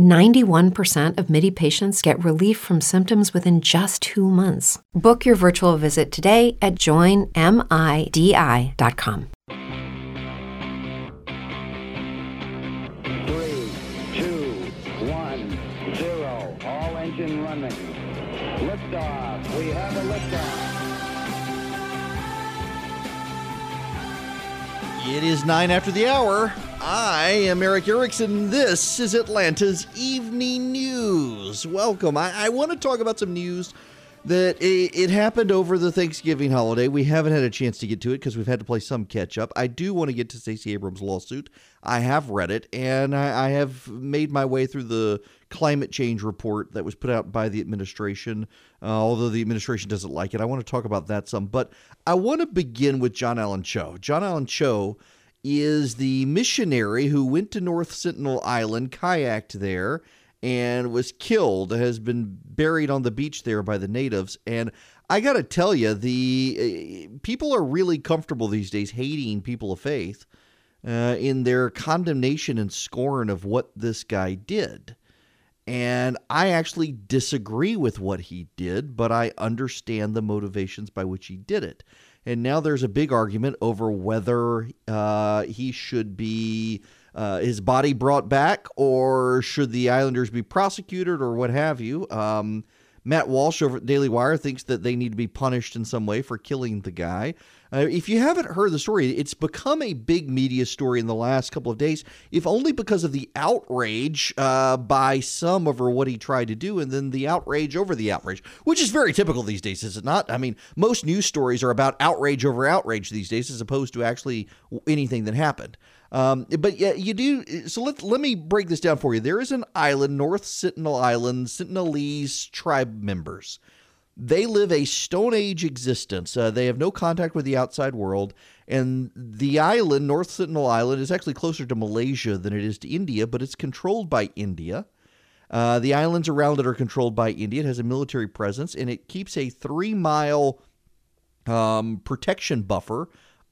91% of MIDI patients get relief from symptoms within just two months. Book your virtual visit today at joinmidi.com. Three, two, one, zero. All engine running. Liftoff. We have a liftoff. It is nine after the hour. I am Erick Erickson. This is Atlanta's Evening News. Welcome. I, I want to talk about some news that it, it, happened over the Thanksgiving holiday. We haven't had a chance to get to it because we've had to play some catch up. I do want to get to Stacey Abrams' lawsuit. I have read it and I, I have made my way through the climate change report that was put out by the administration. Uh, although the administration doesn't like it, I want to talk about that some. But I want to begin with John Allen Chau. John Allen Chau is the missionary who went to North Sentinel Island, kayaked there and was killed, has been buried on the beach there by the natives. And I got to tell you, the uh, people are really comfortable these days hating people of faith uh, in their condemnation and scorn of what this guy did. And I actually disagree with what he did, but I understand the motivations by which he did it. And now there's a big argument over whether uh, he should be uh, his body brought back, or should the Islanders be prosecuted, or what have you? Um, Matt Walsh over at Daily Wire thinks that they need to be punished in some way for killing the guy. Uh, if you haven't heard the story, it's become a big media story in the last couple of days, if only because of the outrage uh, by some over what he tried to do, and then the outrage over the outrage, which is very typical these days, is it not? I mean, most news stories are about outrage over outrage these days, as opposed to actually anything that happened. Um, but yeah, you do. So let let me break this down for you. There is an island, North Sentinel Island, Sentinelese tribe members. They live a Stone Age existence. Uh, they have no contact with the outside world, and the island, North Sentinel Island, is actually closer to Malaysia than it is to India, but it's controlled by India. Uh, the islands around it are controlled by India. It has a military presence, and it keeps a three mile um, protection buffer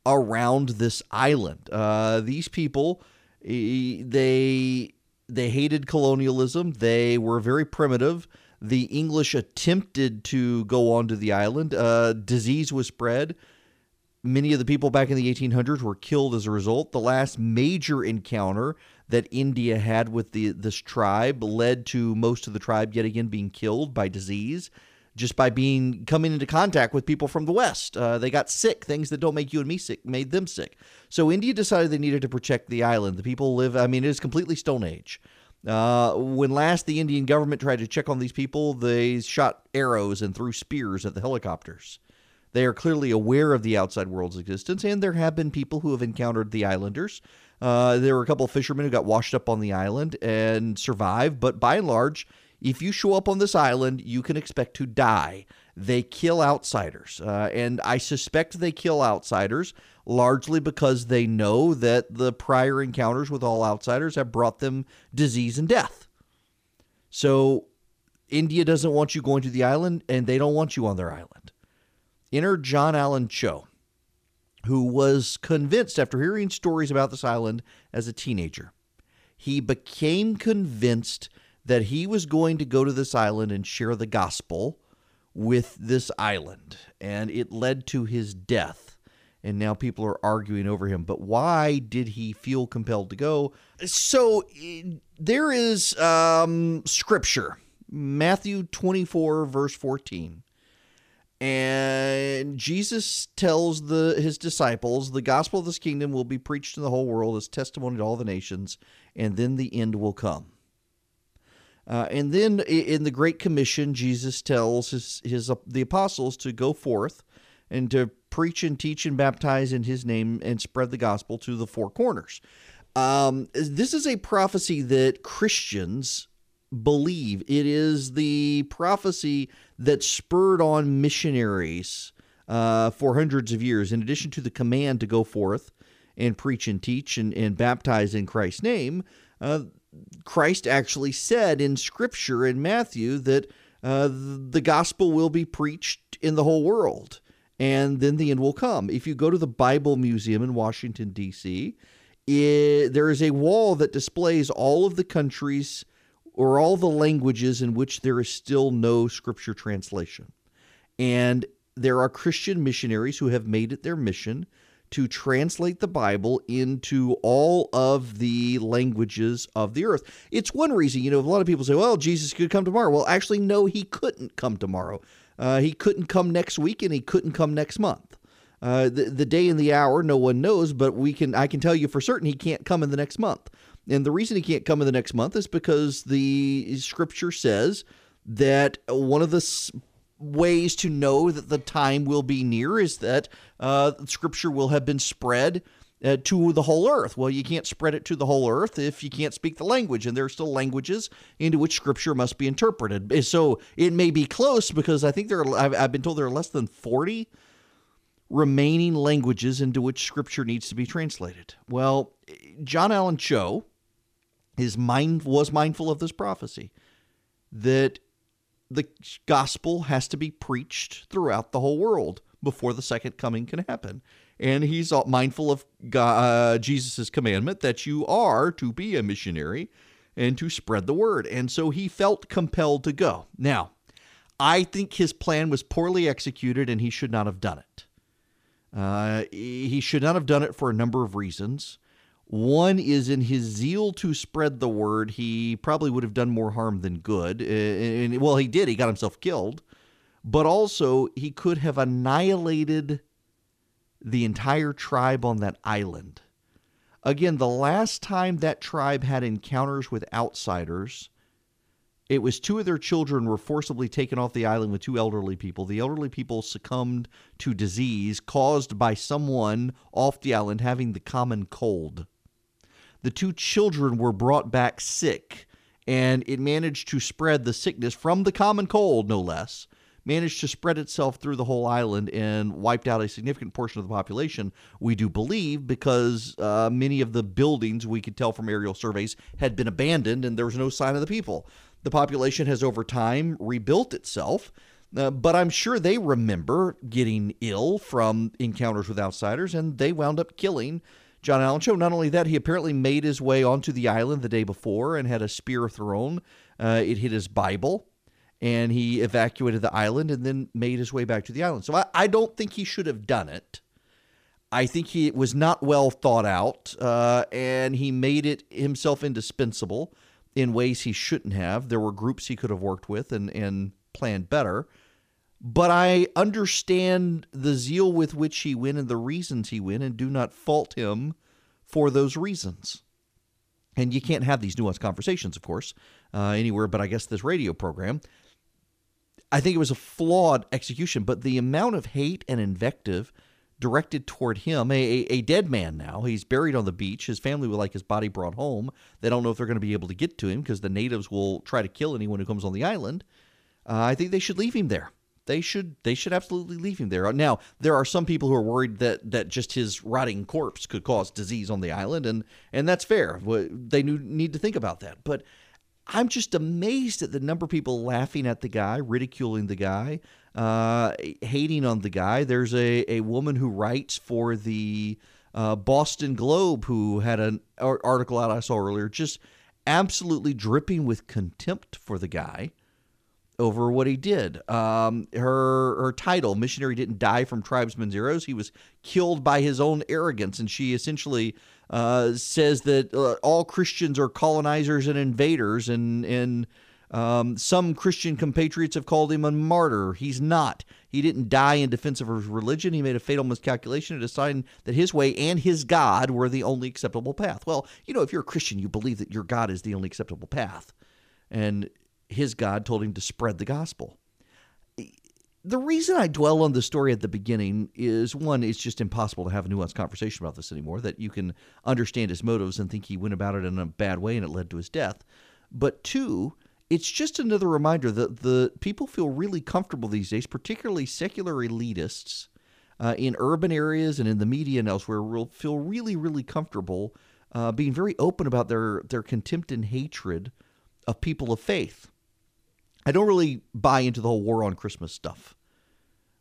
around this island. Uh, these people, they they hated colonialism. They were very primitive. The English attempted to go onto the island. Uh, disease was spread. Many of the people back in the 1800s were killed as a result. The last major encounter that India had with the this tribe led to most of the tribe yet again being killed by disease just by being coming into contact with people from the West. Uh, they got sick. Things that don't make you and me sick made them sick. So India decided they needed to protect the island. The people live. I mean, it is completely Stone Age. Uh, when last the Indian government tried to check on these people, they shot arrows and threw spears at the helicopters. They are clearly aware of the outside world's existence, and there have been people who have encountered the islanders. Uh, there were a couple of fishermen who got washed up on the island and survived, but by and large, if you show up on this island, you can expect to die. They kill outsiders. Uh, and I suspect they kill outsiders largely because they know that the prior encounters with all outsiders have brought them disease and death. So India doesn't want you going to the island, and they don't want you on their island. Enter John Allen Chau, who was convinced after hearing stories about this island as a teenager. He became convinced that he was going to go to this island and share the gospel with this island. And it led to his death. And now people are arguing over him. But why did he feel compelled to go? So there is um, scripture, Matthew 24, verse 14. And Jesus tells the his disciples, the gospel of this kingdom will be preached in the whole world as testimony to all the nations, and then the end will come. Uh, and then in the Great Commission, Jesus tells his, his the apostles to go forth and to preach and teach and baptize in his name and spread the gospel to the four corners. Um, this is a prophecy that Christians believe. It is the prophecy that spurred on missionaries uh, for hundreds of years, in addition to the command to go forth and preach and teach and, and baptize in Christ's name. Uh, Christ actually said in Scripture in Matthew that uh, the gospel will be preached in the whole world, and then the end will come. If you go to the Bible Museum in Washington, D.C., there is a wall that displays all of the countries or all the languages in which there is still no scripture translation. And there are Christian missionaries who have made it their mission to translate the Bible into all of the languages of the earth. It's one reason, you know, a lot of people say, well, Jesus could come tomorrow. Well, actually, no, he couldn't come tomorrow. Uh, he couldn't come next week and he couldn't come next month. Uh, the, the day and the hour, no one knows, but we can. I can tell you for certain he can't come in the next month. And the reason he can't come in the next month is because the scripture says that one of the ways to know that the time will be near is that uh, scripture will have been spread uh, to the whole earth. Well, you can't spread it to the whole earth if you can't speak the language, and there are still languages into which scripture must be interpreted. So it may be close because I think there are, I've, I've been told there are less than 40 remaining languages into which scripture needs to be translated. Well, John Allen Chau is mind was mindful of this prophecy that the gospel has to be preached throughout the whole world before the second coming can happen. And he's mindful of uh, Jesus' commandment that you are to be a missionary and to spread the word. And so he felt compelled to go. Now, I think his plan was poorly executed and he should not have done it. Uh, he should not have done it for a number of reasons. One is in his zeal to spread the word, he probably would have done more harm than good. And, well, he did. He got himself killed. But also, he could have annihilated the entire tribe on that island. Again, the last time that tribe had encounters with outsiders, it was two of their children were forcibly taken off the island with two elderly people. The elderly people succumbed to disease caused by someone off the island having the common cold the two children were brought back sick, and it managed to spread the sickness from the common cold, no less, managed to spread itself through the whole island and wiped out a significant portion of the population. We do believe because uh, many of the buildings we could tell from aerial surveys had been abandoned and there was no sign of the people. The population has over time rebuilt itself. Uh, but I'm sure they remember getting ill from encounters with outsiders, and they wound up killing John Allen Chau. Not only that, he apparently made his way onto the island the day before and had a spear thrown. Uh, it hit his Bible, and he evacuated the island and then made his way back to the island. So I, I don't think he should have done it. I think he was not well thought out, uh, and he made it himself indispensable in ways he shouldn't have. There were groups he could have worked with and, and planned better. But I understand the zeal with which he went and the reasons he went, and do not fault him for those reasons. And you can't have these nuanced conversations, of course, uh, anywhere but I guess this radio program. I think it was a flawed execution, but the amount of hate and invective directed toward him, a, a dead man now, he's buried on the beach. His family would like his body brought home. They don't know if they're going to be able to get to him because the natives will try to kill anyone who comes on the island. Uh, I think they should leave him there they should they should absolutely leave him there. Now, there are some people who are worried that that just his rotting corpse could cause disease on the island, and and that's fair. They need to think about that. But I'm just amazed at the number of people laughing at the guy, ridiculing the guy, uh, hating on the guy. There's a, a woman who writes for the uh, Boston Globe who had an article out I saw earlier, just absolutely dripping with contempt for the guy over what he did. Um, her her title, missionary, didn't die from tribesmen's arrows. He was killed by his own arrogance, and she essentially uh, says that uh, all Christians are colonizers and invaders, and and um, some Christian compatriots have called him a martyr. He's not. He didn't die in defense of his religion. He made a fatal miscalculation and decided that his way and his God were the only acceptable path. Well, you know, if you're a Christian, you believe that your God is the only acceptable path. And his God told him to spread the gospel. The reason I dwell on the story at the beginning is one, it's just impossible to have a nuanced conversation about this anymore, that you can understand his motives and think he went about it in a bad way and it led to his death. But two, it's just another reminder that the people feel really comfortable these days, particularly secular elitists uh, in urban areas and in the media and elsewhere, will feel really, really comfortable uh, being very open about their their contempt and hatred of people of faith. I don't really buy into the whole war on Christmas stuff,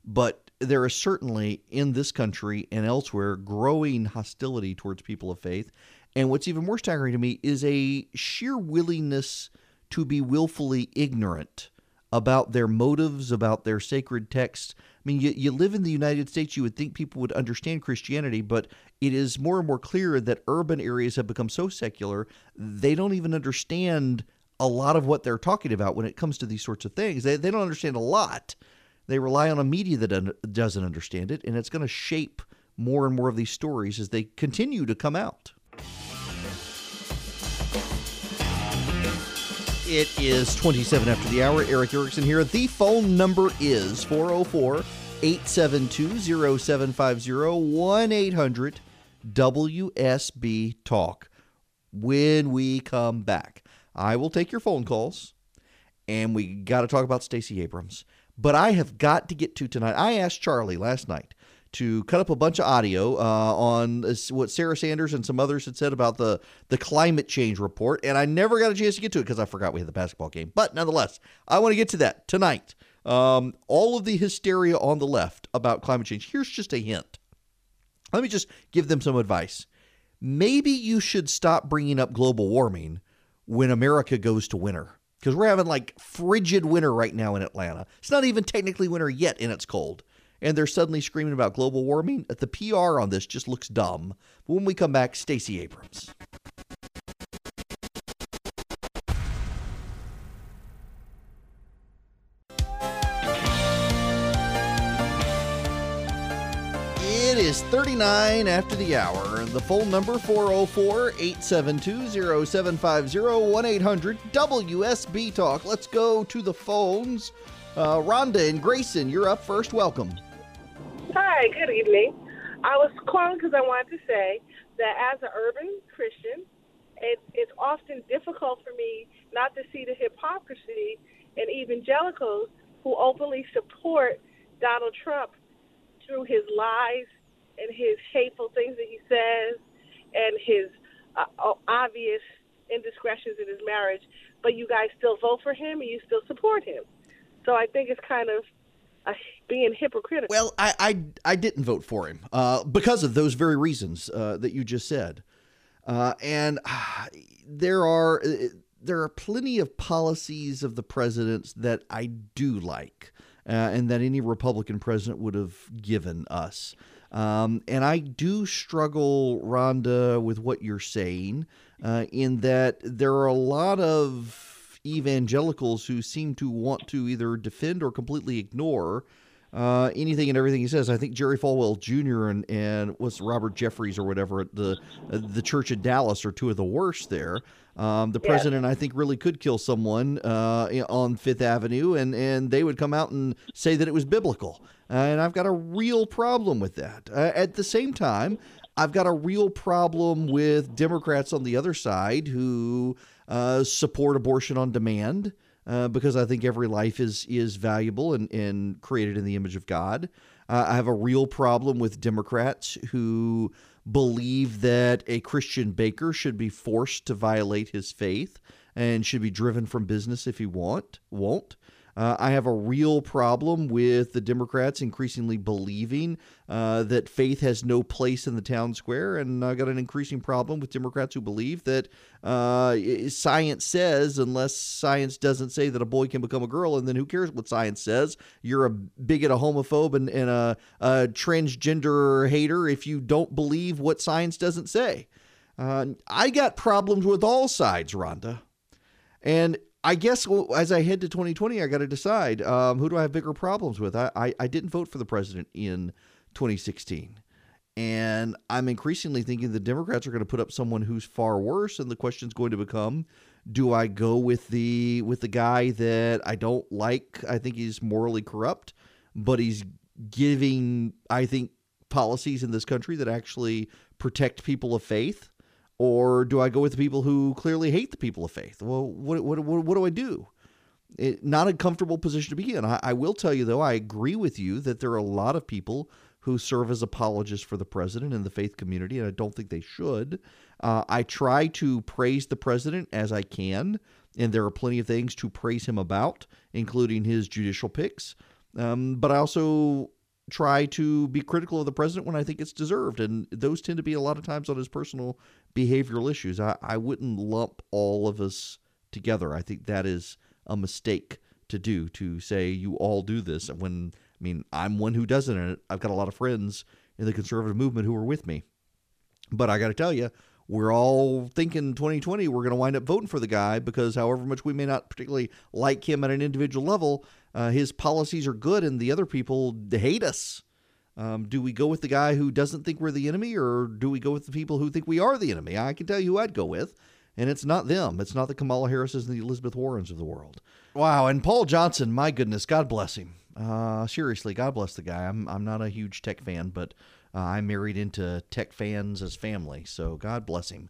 but there is certainly in this country and elsewhere growing hostility towards people of faith. And what's even more staggering to me is a sheer willingness to be willfully ignorant about their motives, about their sacred texts. I mean, you, you live in the United States, you would think people would understand Christianity, but it is more and more clear that urban areas have become so secular, they don't even understand a lot of what they're talking about when it comes to these sorts of things. They, they don't understand a lot. They rely on a media that doesn't understand it, and it's going to shape more and more of these stories as they continue to come out. It is 27 after the hour. Erick Erickson here. The phone number is 404 872 0750 1 800 WSB Talk. When we come back, I will take your phone calls and we got to talk about Stacey Abrams. But I have got to get to tonight. I asked Charlie last night to cut up a bunch of audio uh, on what Sarah Sanders and some others had said about the the climate change report, and I never got a chance to get to it because I forgot we had the basketball game. But nonetheless, I want to get to that tonight. Um, all of the hysteria on the left about climate change. Here's just a hint. Let me just give them some advice. Maybe you should stop bringing up global warming when America goes to winter because we're having like frigid winter right now in Atlanta. It's not even technically winter yet, and it's cold and they're suddenly screaming about global warming, the PR on this just looks dumb. But when we come back, Stacey Abrams. Is 39 after the hour. The phone number 404 872 0750 1 800 WSB Talk. Let's go to the phones. Uh, Rhonda and Grayson, you're up first. Welcome. Hi, good evening. I was calling because I wanted to say that as an urban Christian, it, it's often difficult for me not to see the hypocrisy in evangelicals who openly support Donald Trump through his lies and his hateful things that he says and his uh, obvious indiscretions in his marriage, but you guys still vote for him and you still support him. So I think it's kind of uh, being hypocritical. Well, I, I, I didn't vote for him uh, because of those very reasons uh, that you just said, uh, and there are uh, there are plenty of policies of the president's that I do like, uh, and that any Republican president would have given us. Um, and I do struggle, Rhonda, with what you're saying, in that there are a lot of evangelicals who seem to want to either defend or completely ignore uh, anything and everything he says. I think Jerry Falwell Jr. and and what's Robert Jeffress or whatever at the uh, the Church of Dallas are two of the worst there. Um, the president, I think, really could kill someone uh, on Fifth Avenue, and and they would come out and say that it was biblical. and I've got a real problem with that. Uh, at the same time, I've got a real problem with Democrats on the other side who uh, support abortion on demand uh, because I think every life is is valuable and, and created in the image of God. Uh, I have a real problem with Democrats who believe that a Christian baker should be forced to violate his faith and should be driven from business if he want won't. Uh, I have a real problem with the Democrats increasingly believing uh, that faith has no place in the town square, and I got an increasing problem with Democrats who believe that uh, science says, unless science doesn't say that a boy can become a girl, and then who cares what science says? You're a bigot, a homophobe, and, and a, a transgender hater if you don't believe what science doesn't say. Uh, I got problems with all sides, Rhonda. And I guess well, as I head to 2020, I got to decide um, who do I have bigger problems with. I, I, I didn't vote for the president in 2016. And I'm increasingly thinking the Democrats are going to put up someone who's far worse, and the question's going to become: Do I go with the with the guy that I don't like? I think he's morally corrupt, but he's giving, I think, policies in this country that actually protect people of faith, or do I go with the people who clearly hate the people of faith? Well, what what what, what do I do? It, not a comfortable position to be in. I, I will tell you though, I agree with you that there are a lot of people who serve as apologists for the president and the faith community, and I don't think they should. Uh, I try to praise the president as I can, and there are plenty of things to praise him about, including his judicial picks. Um, but I also try to be critical of the president when I think it's deserved, and those tend to be a lot of times on his personal behavioral issues. I, I wouldn't lump all of us together. I think that is a mistake to do to say you all do this when I mean, I'm one who doesn't, and I've got a lot of friends in the conservative movement who are with me. But I got to tell you, we're all thinking 2020 we're going to wind up voting for the guy because however much we may not particularly like him at an individual level, uh, his policies are good and the other people hate us. Um, do we go with the guy who doesn't think we're the enemy or do we go with the people who think we are the enemy? I can tell you who I'd go with. And it's not them. It's not the Kamala Harrises and the Elizabeth Warrens of the world. Wow. And Paul Johnson, my goodness, God bless him. Uh, seriously, God bless the guy. I'm I'm not a huge tech fan, but uh, I married into tech fans as family, so God bless him.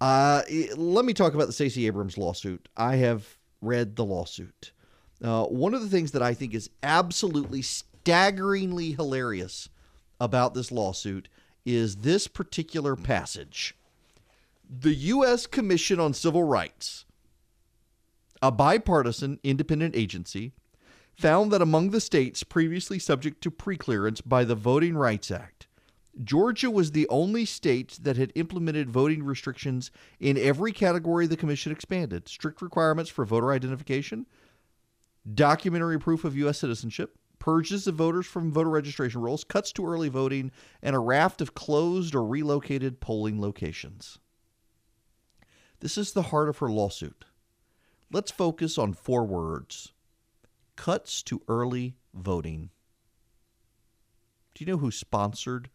Uh, let me talk about the Stacey Abrams lawsuit. I have read the lawsuit. Uh, one of the things that I think is absolutely staggeringly hilarious about this lawsuit is this particular passage. The U.S. Commission on Civil Rights, a bipartisan independent agency, found that among the states previously subject to preclearance by the Voting Rights Act, Georgia was the only state that had implemented voting restrictions in every category the commission expanded strict requirements for voter identification, documentary proof of U.S. citizenship, purges of voters from voter registration rolls, cuts to early voting, and a raft of closed or relocated polling locations. This is the heart of her lawsuit. Let's focus on four words cuts to early voting. Do you know who sponsored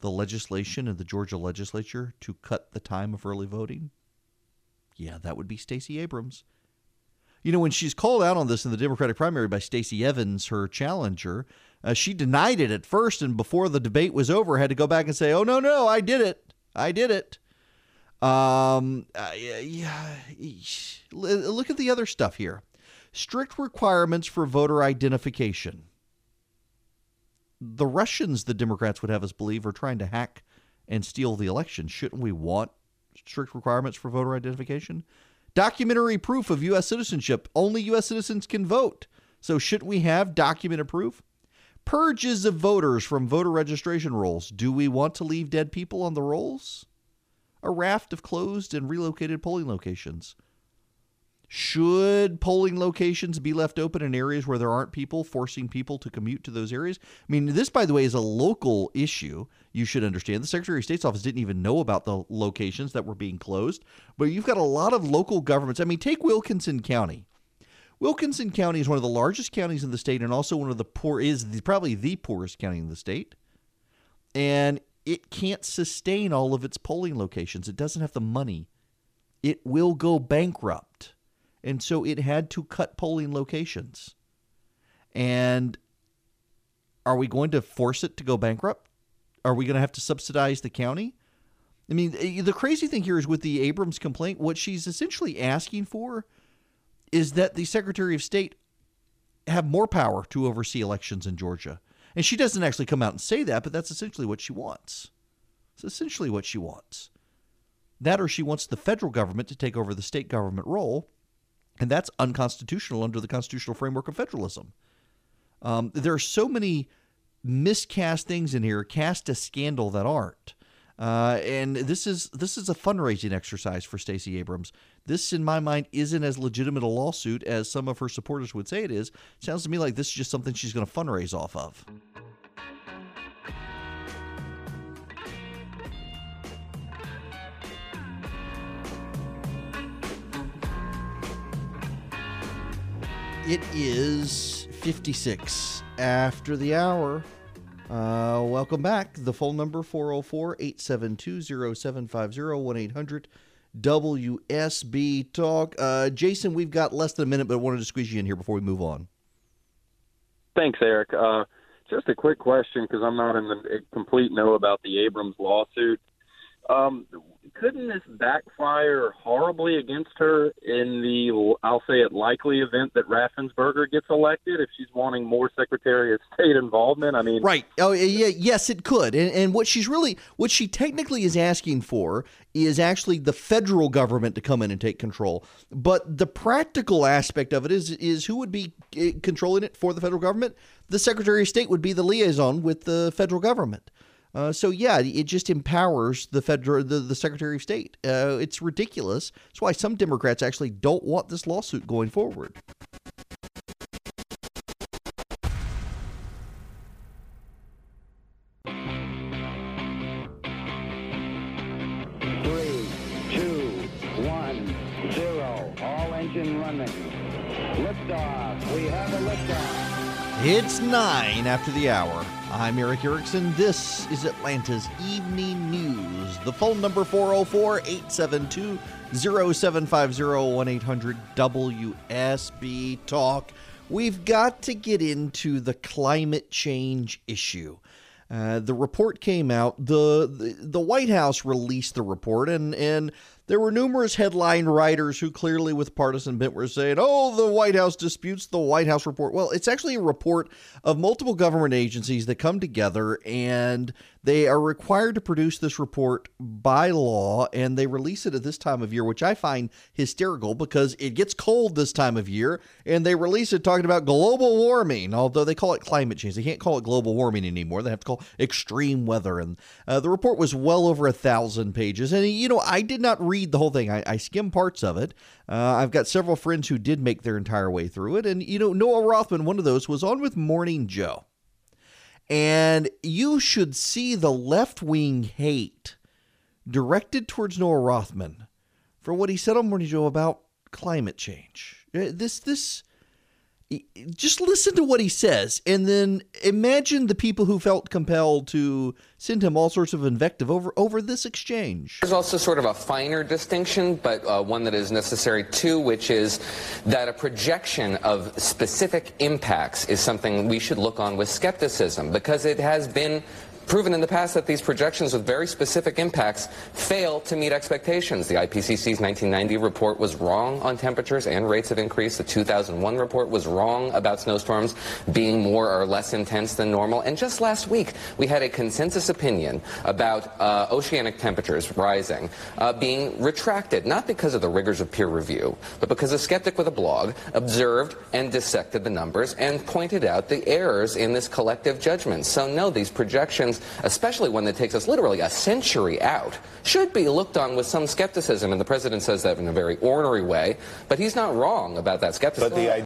the legislation in the Georgia legislature to cut the time of early voting? Yeah, that would be Stacey Abrams. You know, when she's called out on this in the Democratic primary by Stacey Evans, her challenger, uh, she denied it at first, and before the debate was over, had to go back and say, "Oh no, no, I did it, I did it." Um, uh, yeah, look at the other stuff here strict requirements for voter identification. The Russians, the Democrats would have us believe, are trying to hack and steal the election. Shouldn't we want strict requirements for voter identification? Documentary proof of U.S. citizenship. Only U.S. citizens can vote. So, shouldn't we have documented proof? Purges of voters from voter registration rolls. Do we want to leave dead people on the rolls? A raft of closed and relocated polling locations. Should polling locations be left open in areas where there aren't people, forcing people to commute to those areas? I mean, this, by the way, is a local issue. You should understand. The Secretary of State's office didn't even know about the locations that were being closed, but you've got a lot of local governments. I mean, take Wilkinson County. Wilkinson County is one of the largest counties in the state and also one of the poor is the, probably the poorest county in the state. And it can't sustain all of its polling locations. It doesn't have the money. It will go bankrupt and so it had to cut polling locations. And are we going to force it to go bankrupt? Are we going to have to subsidize the county? I mean, eh, the crazy thing here is with the Abrams complaint, what she's essentially asking for is that the Secretary of State have more power to oversee elections in Georgia. And she doesn't actually come out and say that, but that's essentially what she wants. It's essentially what she wants. That or she wants the federal government to take over the state government role and that's unconstitutional under the constitutional framework of federalism. Um, there are so many miscast things in here, cast a scandal that aren't. Uh, and this is this is a fundraising exercise for Stacey Abrams. This, in my mind, isn't as legitimate a lawsuit as some of her supporters would say it is. Sounds to me like this is just something she's going to fundraise off of. It is 56 after the hour. Uh, welcome back. The phone number 404 872 0750 1 800 WSB Talk. Uh, Jason, we've got less than a minute, but I wanted to squeeze you in here before we move on. Thanks, Erick. Uh, just a quick question because I'm not in the complete know about the Abrams lawsuit. Um, couldn't this backfire horribly against her in the, I'll say it, likely event that Raffensperger gets elected if she's wanting more Secretary of State involvement? I mean, right? Oh, yeah, yes, it could. And, and what she's really, what she technically is asking for is actually the federal government to come in and take control. But the practical aspect of it is, is who would be eh, controlling it for the federal government? The Secretary of State would be the liaison with the federal government. Uh, so yeah, it just empowers the federal the, the Secretary of State. Uh, it's ridiculous. That's why some Democrats actually don't want this lawsuit going forward. Three, two, one, zero. All engine running. Liftoff. We have a liftoff. It's nine after the hour. I'm Erick Erickson. This is Atlanta's Evening News. The phone number 404 872 0750 1 800 WSB Talk. We've got to get into the climate change issue. Uh, the report came out. The, the the White House released the report, and and there were numerous headline writers who clearly, with partisan bent, were saying, "Oh, the White House disputes the White House report." Well, it's actually a report of multiple government agencies that come together and they are required to produce this report by law, and they release it at this time of year, which I find hysterical because it gets cold this time of year, and they release it talking about global warming, although they call it climate change. They can't call it global warming anymore. They have to call extreme weather. And uh, the report was well over a thousand pages. And, you know, I did not read the whole thing, I, I skimmed parts of it. Uh, I've got several friends who did make their entire way through it. And, you know, Noah Rothman, one of those, was on with Morning Joe. And you should see the left wing hate directed towards Noah Rothman for what he said on Morning Joe about climate change. Uh, This, this, just listen to what he says and then imagine the people who felt compelled to send him all sorts of invective over over this exchange. There's also sort of a finer distinction, but uh, one that is necessary too, which is that a projection of specific impacts is something we should look on with skepticism because it has been proven in the past that these projections with very specific impacts fail to meet expectations. The IPCC's 1990 report was wrong on temperatures and rates of increase. The 2001 report was wrong about snowstorms being more or less intense than normal. And just last week, we had a consensus opinion about uh, oceanic temperatures rising uh, being retracted, not because of the rigors of peer review, but because a skeptic with a blog observed and dissected the numbers and pointed out the errors in this collective judgment. So no, these projections, especially one that takes us literally a century out, should be looked on with some skepticism. And the president says that in a very ornery way, but he's not wrong about that skepticism. But the idea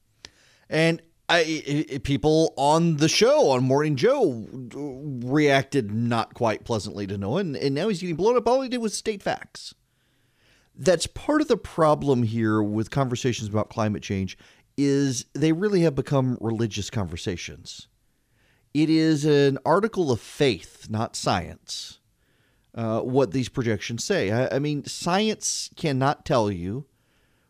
and I, I- people on the show on Morning Joe reacted not quite pleasantly to Noah, and, and now he's getting blown up. All he did was state facts. That's part of the problem here with conversations about climate change is they really have become religious conversations. It is an article of faith, not science. Uh, what these projections say. I, I mean, science cannot tell you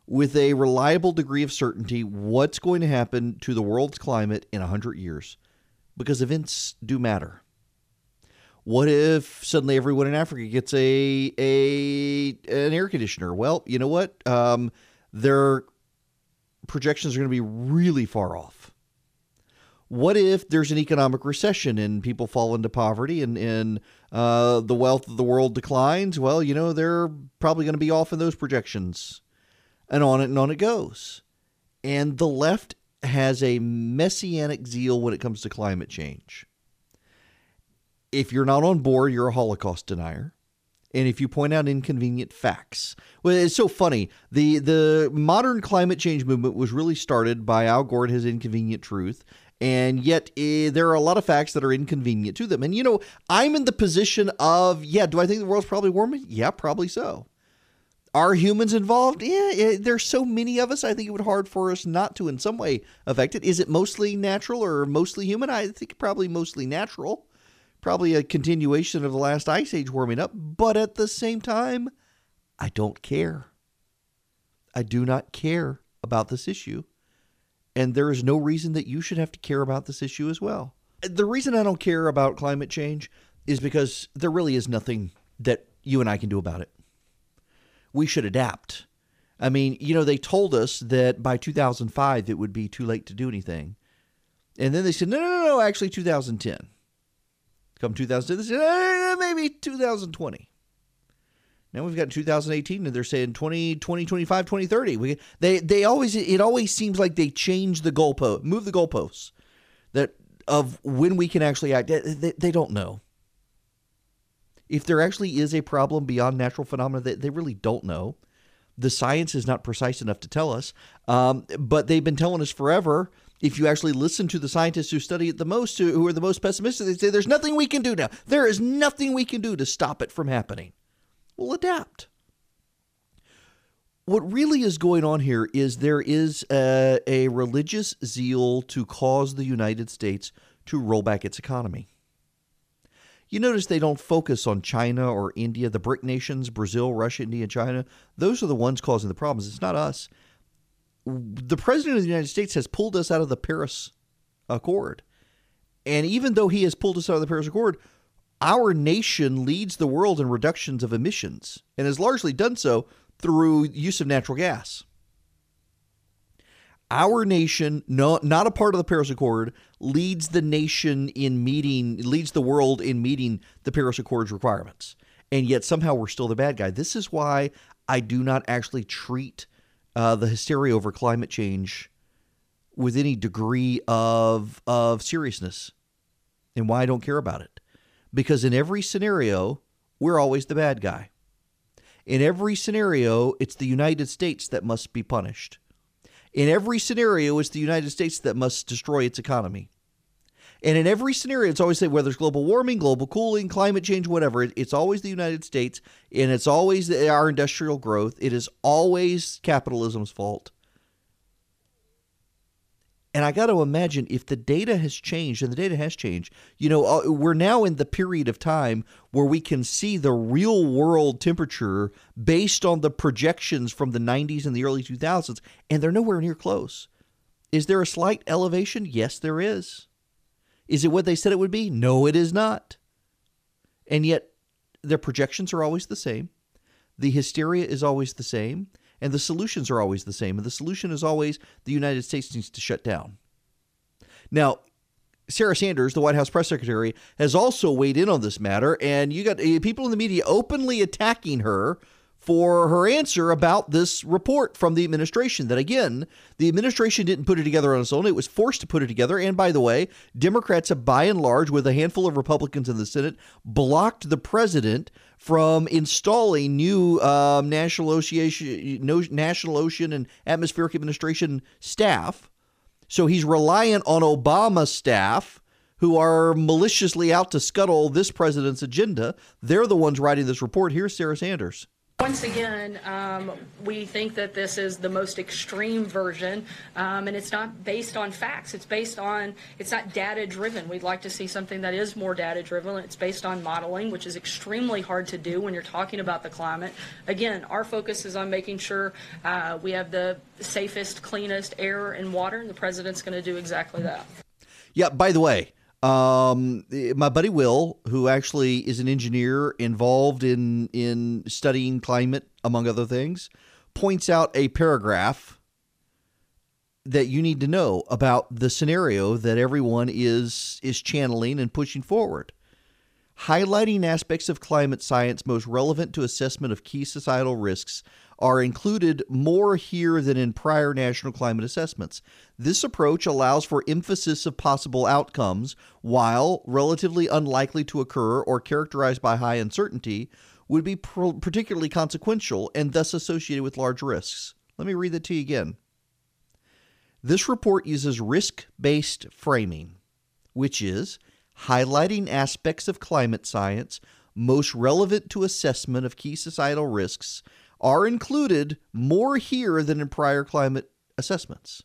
with a reliable degree of certainty what's going to happen to the world's climate in 100 years because events do matter. What if suddenly everyone in Africa gets a a an air conditioner? Well, you know what? Um, their projections are going to be really far off. What if there's an economic recession and people fall into poverty and, and uh, the wealth of the world declines? Well, you know, they're probably going to be off in those projections. And on it and on it goes. And the left has a messianic zeal when it comes to climate change. If you're not on board, you're a Holocaust denier. And if you point out inconvenient facts, well, it's so funny. The the modern climate change movement was really started by Al Gore and his inconvenient truth, and yet eh, there are a lot of facts that are inconvenient to them. And you know, I'm in the position of, yeah, do I think the world's probably warming? Yeah, probably so. Are humans involved? Yeah, yeah, there's so many of us. I think it would be hard for us not to, in some way, affect it. Is it mostly natural or mostly human? I think probably mostly natural. Probably a continuation of the last ice age warming up. But at the same time, I don't care. I do not care about this issue. And there is no reason that you should have to care about this issue as well. The reason I don't care about climate change is because there really is nothing that you and I can do about it we should adapt. I mean, you know, they told us that by 2005 it would be too late to do anything. And then they said, no, no, no, no actually 2010. Come 2010, they said, eh, maybe 2020. Now we've got 2018 and they're saying 20, 2025, 2030. We, they, they always, it always seems like they change the goalpost, move the goalposts that of when we can actually act. They, they don't know if there actually is a problem beyond natural phenomena, they, they really don't know. The science is not precise enough to tell us, um, but they've been telling us forever. If you actually listen to the scientists who study it the most, who are the most pessimistic, they say there's nothing we can do now. There is nothing we can do to stop it from happening. We'll adapt. What really is going on here is there is a, a religious zeal to cause the United States to roll back its economy. You notice they don't focus on China or India, the BRIC nations, Brazil, Russia, India, China. Those are the ones causing the problems. It's not us. The president of the United States has pulled us out of the Paris Accord. And even though he has pulled us out of the Paris Accord, our nation leads the world in reductions of emissions and has largely done so through use of natural gas our nation, no, not a part of the Paris Accord, leads the nation in meeting, leads the world in meeting the Paris Accord's requirements. And yet somehow we're still the bad guy. This is why I do not actually treat uh, the hysteria over climate change with any degree of of seriousness, and why I don't care about it. Because in every scenario, we're always the bad guy. In every scenario, it's the United States that must be punished. In every scenario, it's the United States that must destroy its economy. And in every scenario, it's always say whether it's global warming, global cooling, climate change, whatever, it's always the United States and it's always our industrial growth. It is always capitalism's fault. And I got to imagine if the data has changed, and the data has changed, you know, uh, we're now in the period of time where we can see the real world temperature based on the projections from the 90s and the early 2000s, and they're nowhere near close. Is there a slight elevation? Yes, there is. Is it what they said it would be? No, it is not. And yet, their projections are always the same. The hysteria is always the same and the solutions are always the same. And the solution is always the United States needs to shut down. Now, Sarah Sanders, the White House press secretary, has also weighed in on this matter, and you got uh, people in the media openly attacking her for her answer about this report from the administration. That again, the administration didn't put it together on its own; it was forced to put it together. And by the way, Democrats have, by and large, with a handful of Republicans in the Senate, blocked the president from installing new um, national ocean, national ocean and atmospheric administration staff. So he's reliant on Obama staff who are maliciously out to scuttle this president's agenda. They're the ones writing this report. Here's Sarah Sanders. Once again, um, we think that this is the most extreme version, um, and it's not based on facts. It's based on, it's not data driven. We'd like to see something that is more data driven. It's based on modeling, which is extremely hard to do when you're talking about the climate. Again, our focus is on making sure uh, we have the safest, cleanest air and water, and the president's going to do exactly that. Yeah, by the way, um, my buddy Will, who actually is an engineer involved in in studying climate, among other things, points out a paragraph that you need to know about the scenario that everyone is is channeling and pushing forward. Highlighting aspects of climate science most relevant to assessment of key societal risks are included more here than in prior national climate assessments. This approach allows for emphasis of possible outcomes, while relatively unlikely to occur or characterized by high uncertainty, would be particularly consequential and thus associated with large risks. Let me read that to you again. This report uses risk based framing, which is highlighting aspects of climate science most relevant to assessment of key societal risks are included more here than in prior climate assessments.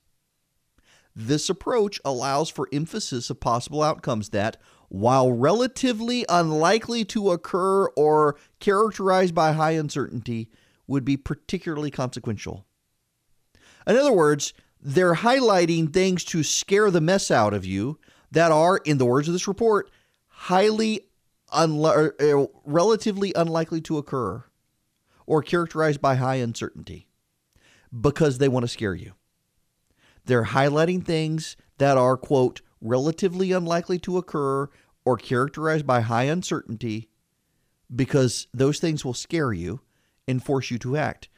This approach allows for emphasis of possible outcomes that, while relatively unlikely to occur or characterized by high uncertainty, would be particularly consequential. In other words, they're highlighting things to scare the mess out of you that are, in the words of this report, highly unli- uh, relatively unlikely to occur or characterized by high uncertainty because they want to scare you. They're highlighting things that are, quote, relatively unlikely to occur or characterized by high uncertainty because those things will scare you and force you to act.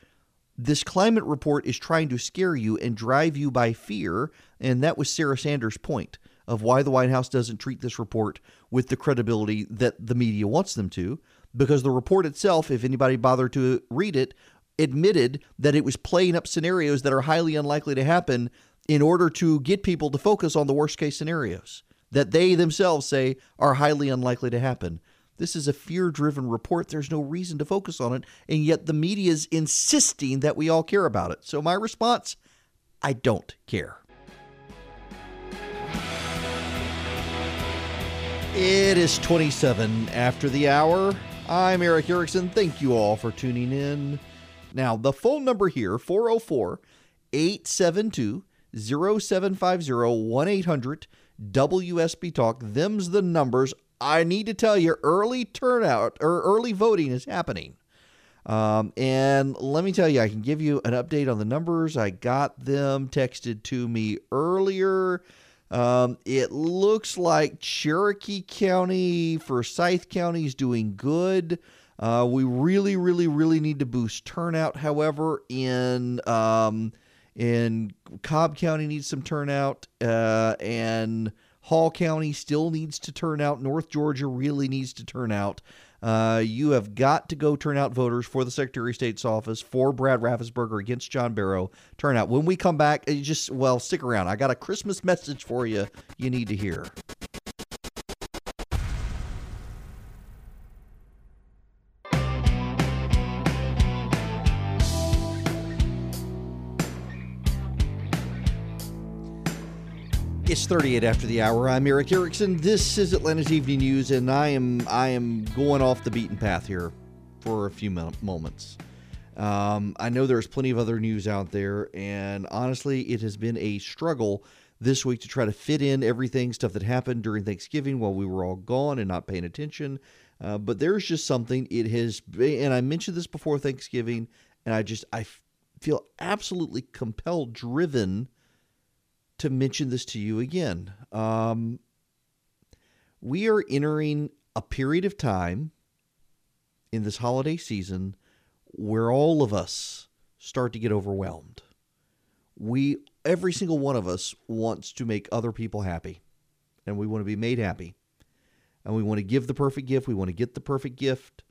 This climate report is trying to scare you and drive you by fear, and that was Sarah Sanders' point of why the White House doesn't treat this report with the credibility that the media wants them to, because the report itself, if anybody bothered to read it, admitted that it was playing up scenarios that are highly unlikely to happen in order to get people to focus on the worst case scenarios that they themselves say are highly unlikely to happen. This is a fear driven report. There's no reason to focus on it. And yet the media is insisting that we all care about it. So my response I don't care. It is 27 after the hour. I'm Erick Erickson. Thank you all for tuning in. Now, the phone number here 404 872 0750 1 800 WSB Talk. Them's the numbers. I need to tell you, early turnout or early voting is happening. Um, and let me tell you, I can give you an update on the numbers. I got them texted to me earlier. Um, it looks like Cherokee County, Forsyth County is doing good. Uh, we really, really, really need to boost turnout. However, in um, in Cobb County needs some turnout, uh, and Hall County still needs to turn out. North Georgia really needs to turn out. Uh, you have got to go turn out voters for the Secretary of State's office for Brad Raffensperger against John Barrow. Turn out. When we come back, just, well, stick around. I got a Christmas message for you you need to hear. It's 38 after the hour. I'm Erick Erickson. This is Atlanta's Evening News, and I am I am going off the beaten path here for a few moments. Um, I know there's plenty of other news out there, and honestly, it has been a struggle this week to try to fit in everything, stuff that happened during Thanksgiving while we were all gone and not paying attention. Uh, but there's just something it has, been, and I mentioned this before Thanksgiving, and I just I feel absolutely compelled, driven to mention this to you again. Um, we are entering a period of time in this holiday season where all of us start to get overwhelmed. We, every single one of us, wants to make other people happy, and we want to be made happy, and we want to give the perfect gift. We want to get the perfect gift.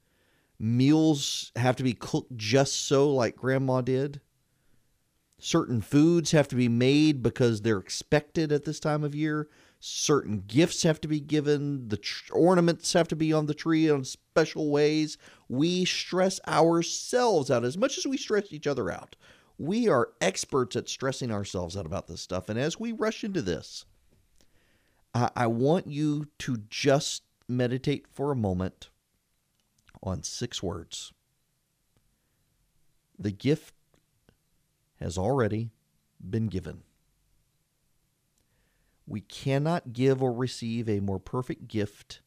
Meals have to be cooked just so, like Grandma did. Certain foods have to be made because they're expected at this time of year. Certain gifts have to be given. The tr- ornaments have to be on the tree in special ways. We stress ourselves out as much as we stress each other out. We are experts at stressing ourselves out about this stuff. And as we rush into this, I, I want you to just meditate for a moment on six words. The gift has already been given. We cannot give or receive a more perfect gift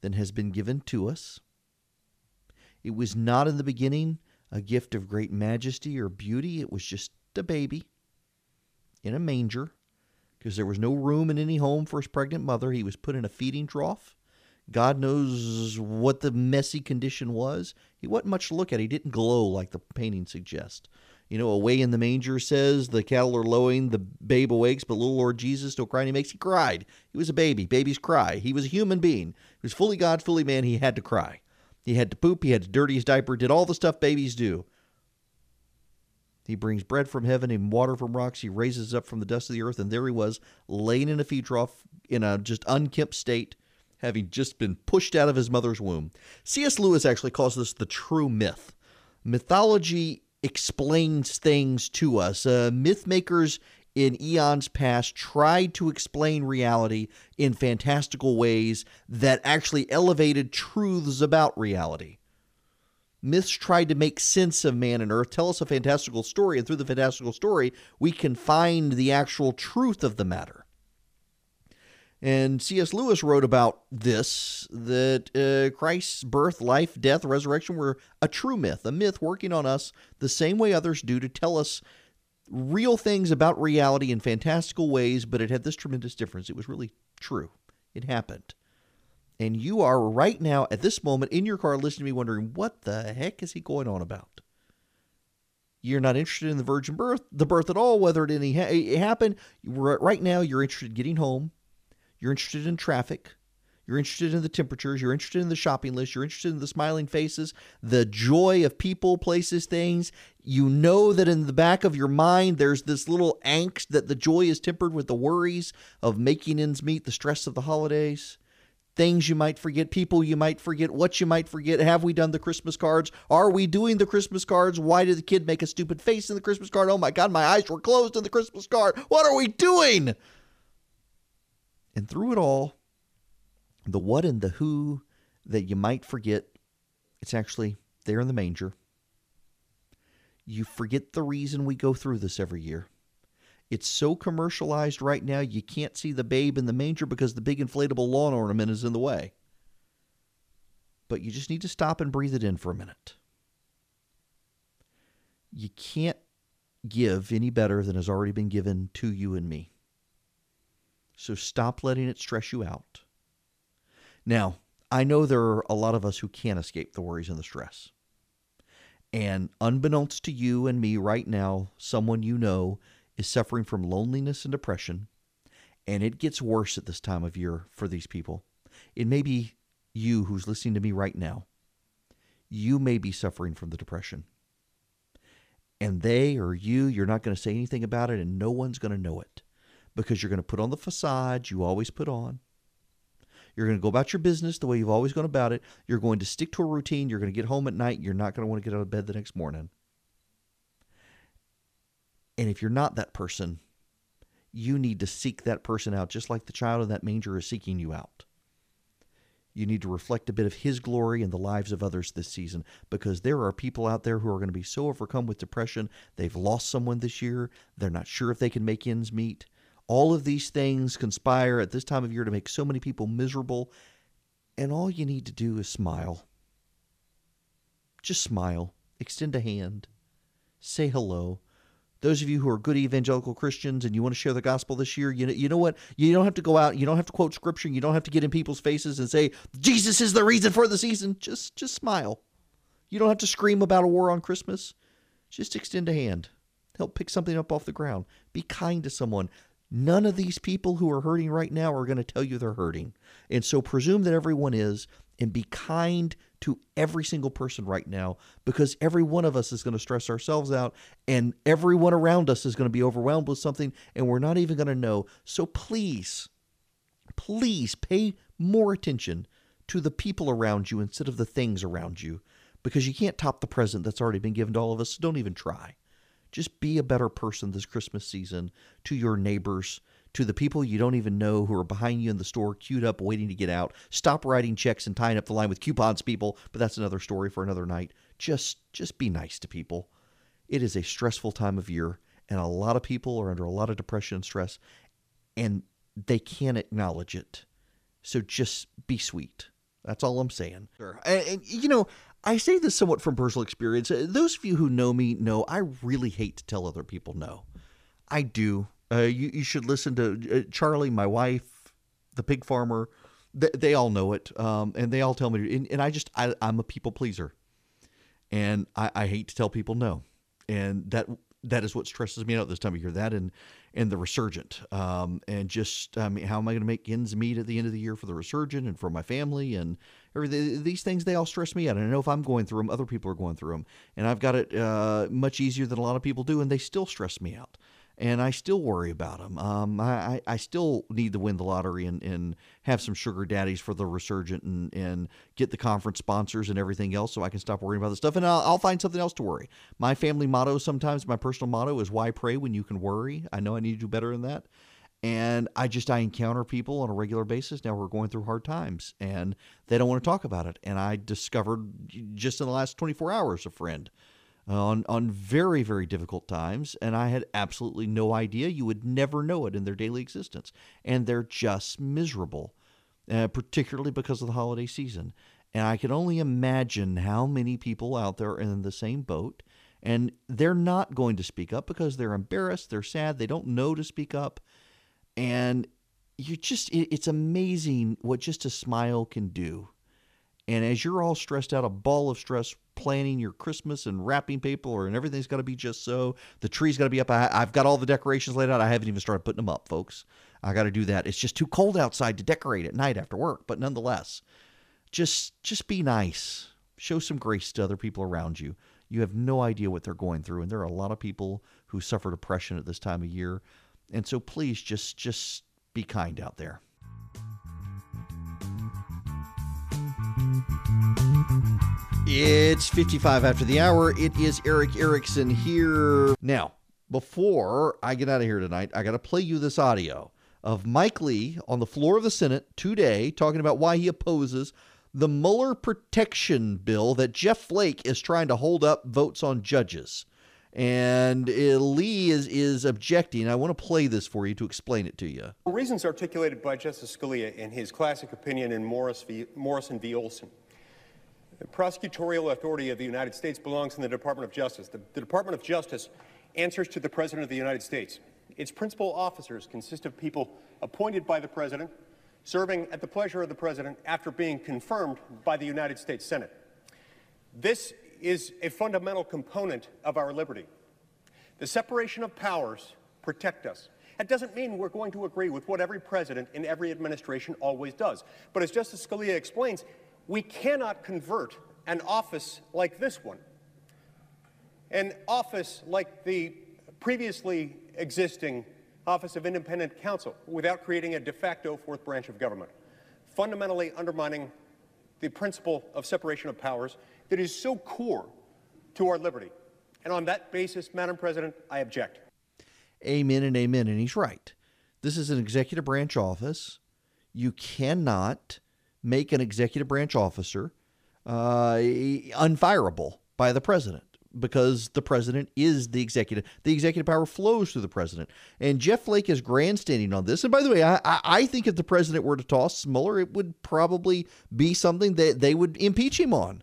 than has been given to us. It was not in the beginning a gift of great majesty or beauty, it was just a baby in a manger because there was no room in any home for his pregnant mother. He was put in a feeding trough. God knows what the messy condition was. He wasn't much to look at. He didn't glow like the painting suggests. You know, away in the manger says the cattle are lowing, the babe awakes, but little Lord Jesus still crying. He makes he cried. He was a baby. Babies cry. He was a human being. He was fully God, fully man. He had to cry. He had to poop. He had to dirty his diaper. Did all the stuff babies do. He brings bread from heaven and water from rocks. He raises up from the dust of the earth, and there he was, laying in a feed trough in a just unkempt state, having just been pushed out of his mother's womb. C.S. Lewis actually calls this the true myth Mythology explains things to us. Uh, myth makers in eons past tried to explain reality in fantastical ways that actually elevated truths about reality. Myths tried to make sense of man and earth, tell us a fantastical story, and through the fantastical story, we can find the actual truth of the matter. And C.S. Lewis wrote about this that uh, Christ's birth, life, death, resurrection were a true myth, a myth working on us the same way others do to tell us real things about reality in fantastical ways, but it had this tremendous difference. It was really true, it happened. And you are right now, at this moment, in your car listening to me wondering, what the heck is he going on about? You're not interested in the virgin birth, the birth at all, whether it any ha- it happened. Right now, you're interested in getting home you're interested in traffic. You're interested in the temperatures. You're interested in the shopping list. You're interested in the smiling faces, the joy of people, places, things. You know that in the back of your mind, there's this little angst that the joy is tempered with the worries of making ends meet, the stress of the holidays, things you might forget, people you might forget, what you might forget. Have we done the Christmas cards? Are we doing the Christmas cards? Why did the kid make a stupid face in the Christmas card? Oh my God, my eyes were closed in the Christmas card. What are we doing? And through it all, the what and the who that you might forget, it's actually there in the manger. You forget the reason we go through this every year. It's so commercialized right now, you can't see the babe in the manger because the big inflatable lawn ornament is in the way. But you just need to stop and breathe it in for a minute. You can't give any better than has already been given to you and me. So stop letting it stress you out. Now, I know there are a lot of us who can't escape the worries and the stress. And unbeknownst to you and me right now, someone you know is suffering from loneliness and depression. And it gets worse at this time of year for these people. It may be you who's listening to me right now. You may be suffering from the depression. And they or you, you're not going to say anything about it, and no one's going to know it because you're going to put on the facade you always put on. You're going to go about your business the way you've always gone about it. You're going to stick to a routine. You're going to get home at night. You're not going to want to get out of bed the next morning. And if you're not that person, you need to seek that person out just like the child in that manger is seeking you out. You need to reflect a bit of His glory in the lives of others this season because there are people out there who are going to be so overcome with depression. They've lost someone this year. They're not sure if they can make ends meet. All of these things conspire at this time of year to make so many people miserable. And all you need to do is smile. Just smile. Extend a hand. Say hello. Those of you who are good evangelical Christians and you want to share the gospel this year, you know, you know what? You don't have to go out. You don't have to quote scripture. You don't have to get in people's faces and say Jesus is the reason for the season. Just, just smile. You don't have to scream about a war on Christmas. Just extend a hand. Help pick something up off the ground. Be kind to someone. None of these people who are hurting right now are going to tell you they're hurting. And so presume that everyone is and be kind to every single person right now because every one of us is going to stress ourselves out and everyone around us is going to be overwhelmed with something and we're not even going to know. So please, please pay more attention to the people around you instead of the things around you because you can't top the present that's already been given to all of us. So don't even try. Just be a better person this Christmas season to your neighbors, to the people you don't even know who are behind you in the store, queued up, waiting to get out. Stop writing checks and tying up the line with coupons, people, but that's another story for another night. Just just be nice to people. It is a stressful time of year, and a lot of people are under a lot of depression and stress, and they can't acknowledge it. So just be sweet. That's all I'm saying. And, and, you know, I say this somewhat from personal experience. Uh, those of you who know me know I really hate to tell other people no. I do. Uh, you, you should listen to uh, Charlie, my wife, the pig farmer. They, they all know it, um, and they all tell me. And, and I just I, I'm a people pleaser, and I, I hate to tell people no, and that that is what stresses me out this time of year. That and and the resurgent, um, and just I mean, how am I going to make ends meet at the end of the year for the resurgent and for my family and everything? These things they all stress me out. And I know if I'm going through them, other people are going through them, and I've got it uh, much easier than a lot of people do, and they still stress me out. And I still worry about them. Um, I, I still need to win the lottery and, and have some sugar daddies for the resurgent and, and get the conference sponsors and everything else so I can stop worrying about this stuff. And I'll, I'll find something else to worry. My family motto sometimes, my personal motto is why pray when you can worry? I know I need to do better than that. And I just, I encounter people on a regular basis now who are going through hard times and they don't want to talk about it. And I discovered just in the last 24 hours a friend on on very very difficult times and I had absolutely no idea you would never know it in their daily existence. And they're just miserable uh, particularly because of the holiday season. And I can only imagine how many people out there are in the same boat and they're not going to speak up because they're embarrassed they're sad they don't know to speak up. And you just it, it's amazing what just a smile can do and as you're all stressed out, a ball of stress planning your Christmas and wrapping paper and everything's got to be just so. The tree's got to be up. I, have got all the decorations laid out. I haven't even started putting them up, folks. I got to do that. It's just too cold outside to decorate at night after work. But nonetheless, just just be nice. Show some grace to other people around you. You have no idea what they're going through, and there are a lot of people who suffer depression at this time of year. And so please just just be kind out there. It's 55 after the hour. It is Erick Erickson here. Now, before I get out of here tonight, I got to play you this audio of Mike Lee on the floor of the Senate today talking about why he opposes the Mueller protection bill that Jeff Flake is trying to hold up votes on judges. And uh, Lee is, is objecting. I want to play this for you to explain it to you. The Reasons articulated by Justice Scalia in his classic opinion in Morris v, Morrison v. Olson the prosecutorial authority of the United States belongs in the Department of Justice. The, the, Department of Justice answers to the President of the United States. Its principal officers consist of people appointed by the President, serving at the pleasure of the President after being confirmed by the United States Senate. This is a fundamental component of our liberty. The separation of powers protect us. That doesn't mean we're going to agree with what every president in every administration always does. But as Justice Scalia explains, we cannot convert an office like this one, an office like the previously existing Office of Independent Counsel, without creating a de facto fourth branch of government, fundamentally undermining the principle of separation of powers that is so core to our liberty. And on that basis, Madam President, I object. Amen and amen. And he's right. This is an executive branch office. You cannot make an executive branch officer uh, unfireable by the president because the president is the executive. The executive power flows through the president. And Jeff Flake is grandstanding on this. And by the way, I, I think if the president were to toss Mueller, it would probably be something that they would impeach him on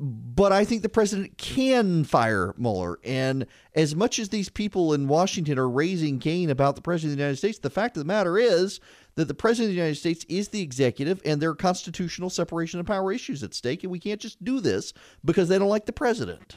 but I think the president can fire Mueller. And as much as these people in Washington are raising Cain about the president of the United States, the fact of the matter is that the president of the United States is the executive and there are constitutional separation of power issues at stake. And we can't just do this because they don't like the president.